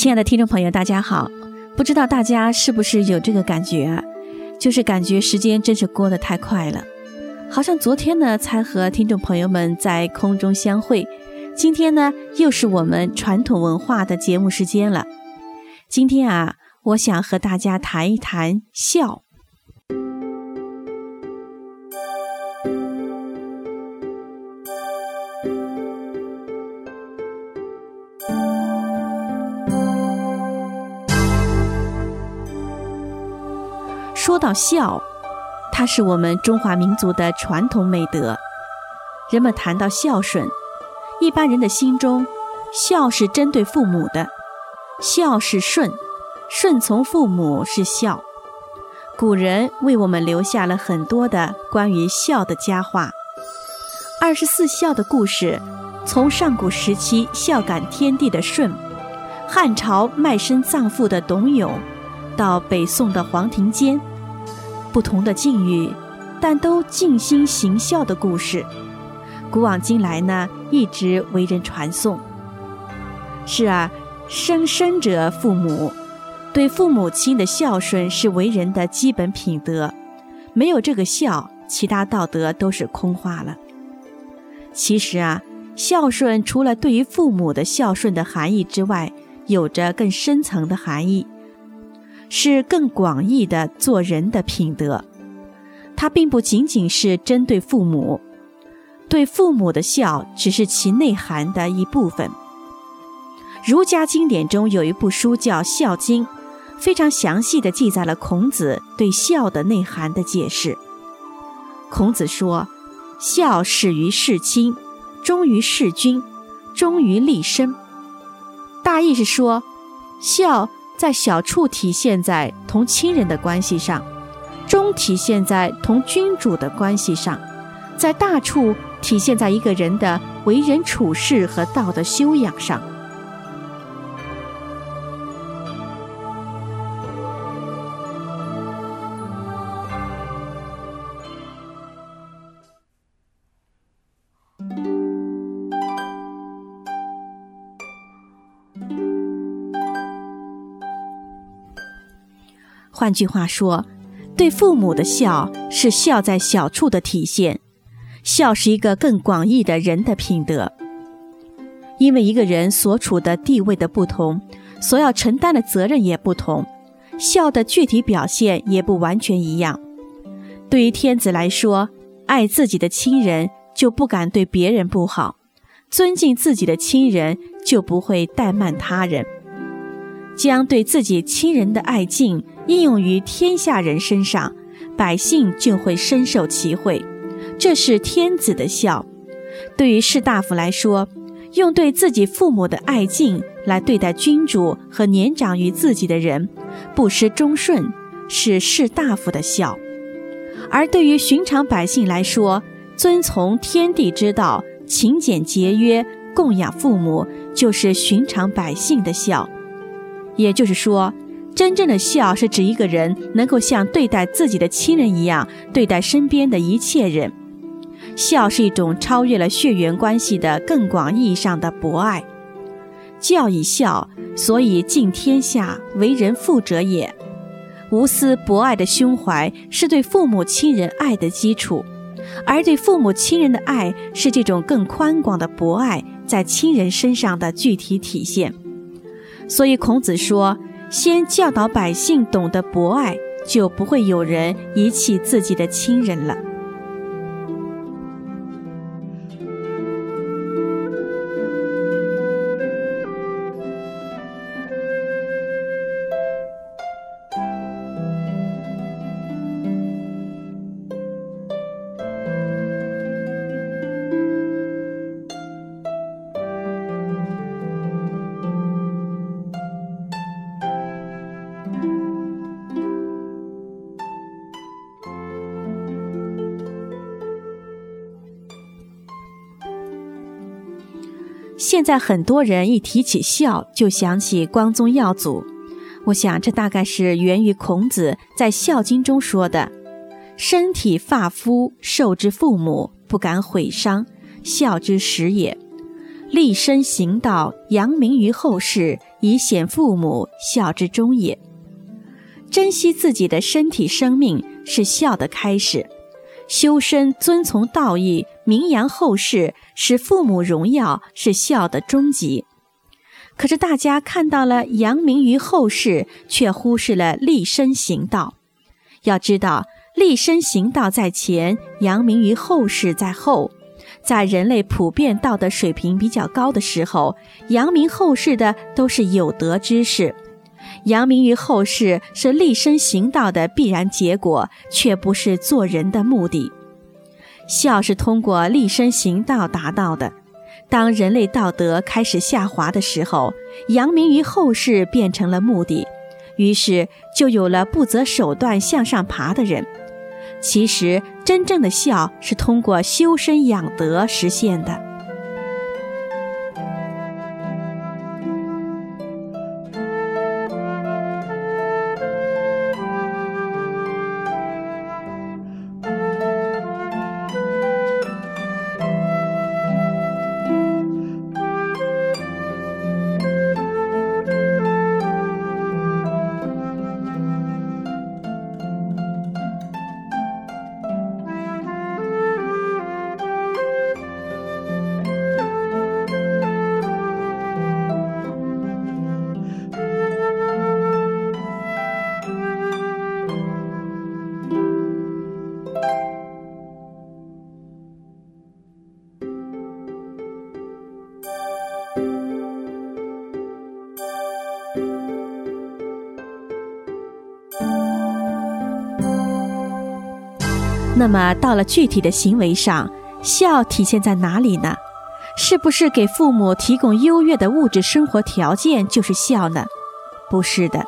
亲爱的听众朋友，大家好！不知道大家是不是有这个感觉啊？就是感觉时间真是过得太快了，好像昨天呢才和听众朋友们在空中相会，今天呢又是我们传统文化的节目时间了。今天啊，我想和大家谈一谈孝。说到孝，它是我们中华民族的传统美德。人们谈到孝顺，一般人的心中，孝是针对父母的，孝是顺，顺从父母是孝。古人为我们留下了很多的关于孝的佳话。二十四孝的故事，从上古时期孝感天地的舜，汉朝卖身葬父的董永，到北宋的黄庭坚。不同的境遇，但都尽心行孝的故事，古往今来呢，一直为人传颂。是啊，生身者父母，对父母亲的孝顺是为人的基本品德，没有这个孝，其他道德都是空话了。其实啊，孝顺除了对于父母的孝顺的含义之外，有着更深层的含义。是更广义的做人的品德，它并不仅仅是针对父母，对父母的孝只是其内涵的一部分。儒家经典中有一部书叫《孝经》，非常详细的记载了孔子对孝的内涵的解释。孔子说：“孝始于事亲，忠于事君，忠于立身。”大意是说，孝。在小处体现在同亲人的关系上，中体现在同君主的关系上，在大处体现在一个人的为人处事和道德修养上。换句话说，对父母的孝是孝在小处的体现。孝是一个更广义的人的品德，因为一个人所处的地位的不同，所要承担的责任也不同，孝的具体表现也不完全一样。对于天子来说，爱自己的亲人就不敢对别人不好，尊敬自己的亲人就不会怠慢他人，将对自己亲人的爱敬。应用于天下人身上，百姓就会深受其惠。这是天子的孝。对于士大夫来说，用对自己父母的爱敬来对待君主和年长于自己的人，不失忠顺，是士大夫的孝；而对于寻常百姓来说，遵从天地之道，勤俭节约，供养父母，就是寻常百姓的孝。也就是说。真正的孝是指一个人能够像对待自己的亲人一样对待身边的一切人。孝是一种超越了血缘关系的更广意义上的博爱。教以孝，所以敬天下为人父者也。无私博爱的胸怀是对父母亲人爱的基础，而对父母亲人的爱是这种更宽广的博爱在亲人身上的具体体现。所以孔子说。先教导百姓懂得博爱，就不会有人遗弃自己的亲人了。现在很多人一提起孝，就想起光宗耀祖。我想，这大概是源于孔子在《孝经》中说的：“身体发肤受之父母，不敢毁伤，孝之始也。”立身行道，扬名于后世，以显父母孝之终也。珍惜自己的身体生命是孝的开始，修身遵从道义，名扬后世，使父母荣耀是孝的终极。可是大家看到了扬名于后世，却忽视了立身行道。要知道，立身行道在前，扬名于后世在后。在人类普遍道德水平比较高的时候，扬名后世的都是有德之士。扬名于后世是立身行道的必然结果，却不是做人的目的。孝是通过立身行道达到的。当人类道德开始下滑的时候，扬名于后世变成了目的，于是就有了不择手段向上爬的人。其实，真正的孝是通过修身养德实现的。那么到了具体的行为上，孝体现在哪里呢？是不是给父母提供优越的物质生活条件就是孝呢？不是的。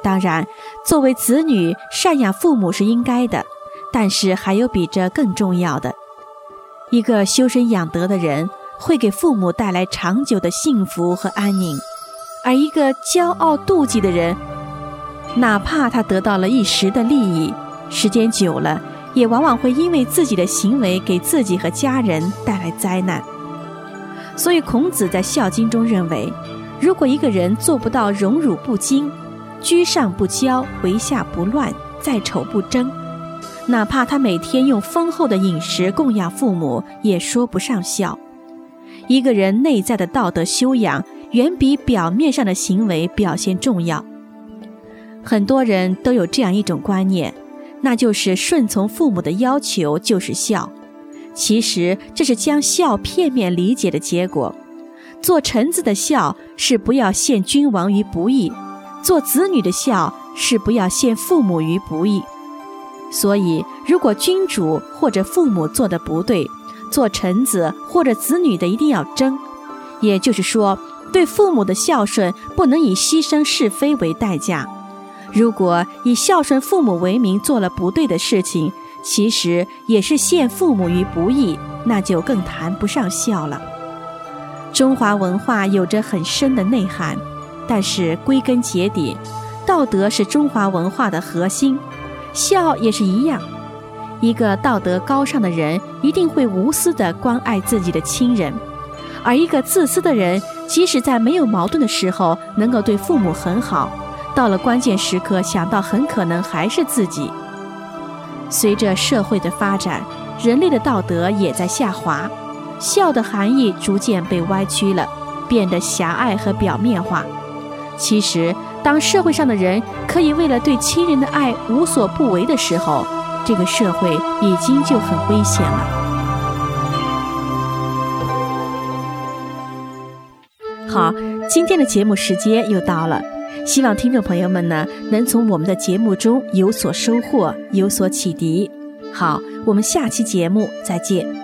当然，作为子女赡养父母是应该的，但是还有比这更重要的。一个修身养德的人会给父母带来长久的幸福和安宁，而一个骄傲妒忌的人，哪怕他得到了一时的利益，时间久了。也往往会因为自己的行为给自己和家人带来灾难，所以孔子在《孝经》中认为，如果一个人做不到荣辱不惊、居上不骄、为下不乱、在丑不争，哪怕他每天用丰厚的饮食供养父母，也说不上孝。一个人内在的道德修养，远比表面上的行为表现重要。很多人都有这样一种观念。那就是顺从父母的要求就是孝，其实这是将孝片面理解的结果。做臣子的孝是不要陷君王于不义，做子女的孝是不要陷父母于不义。所以，如果君主或者父母做的不对，做臣子或者子女的一定要争。也就是说，对父母的孝顺不能以牺牲是非为代价。如果以孝顺父母为名做了不对的事情，其实也是陷父母于不义，那就更谈不上孝了。中华文化有着很深的内涵，但是归根结底，道德是中华文化的核心，孝也是一样。一个道德高尚的人一定会无私地关爱自己的亲人，而一个自私的人，即使在没有矛盾的时候，能够对父母很好。到了关键时刻，想到很可能还是自己。随着社会的发展，人类的道德也在下滑，孝的含义逐渐被歪曲了，变得狭隘和表面化。其实，当社会上的人可以为了对亲人的爱无所不为的时候，这个社会已经就很危险了。好，今天的节目时间又到了。希望听众朋友们呢，能从我们的节目中有所收获，有所启迪。好，我们下期节目再见。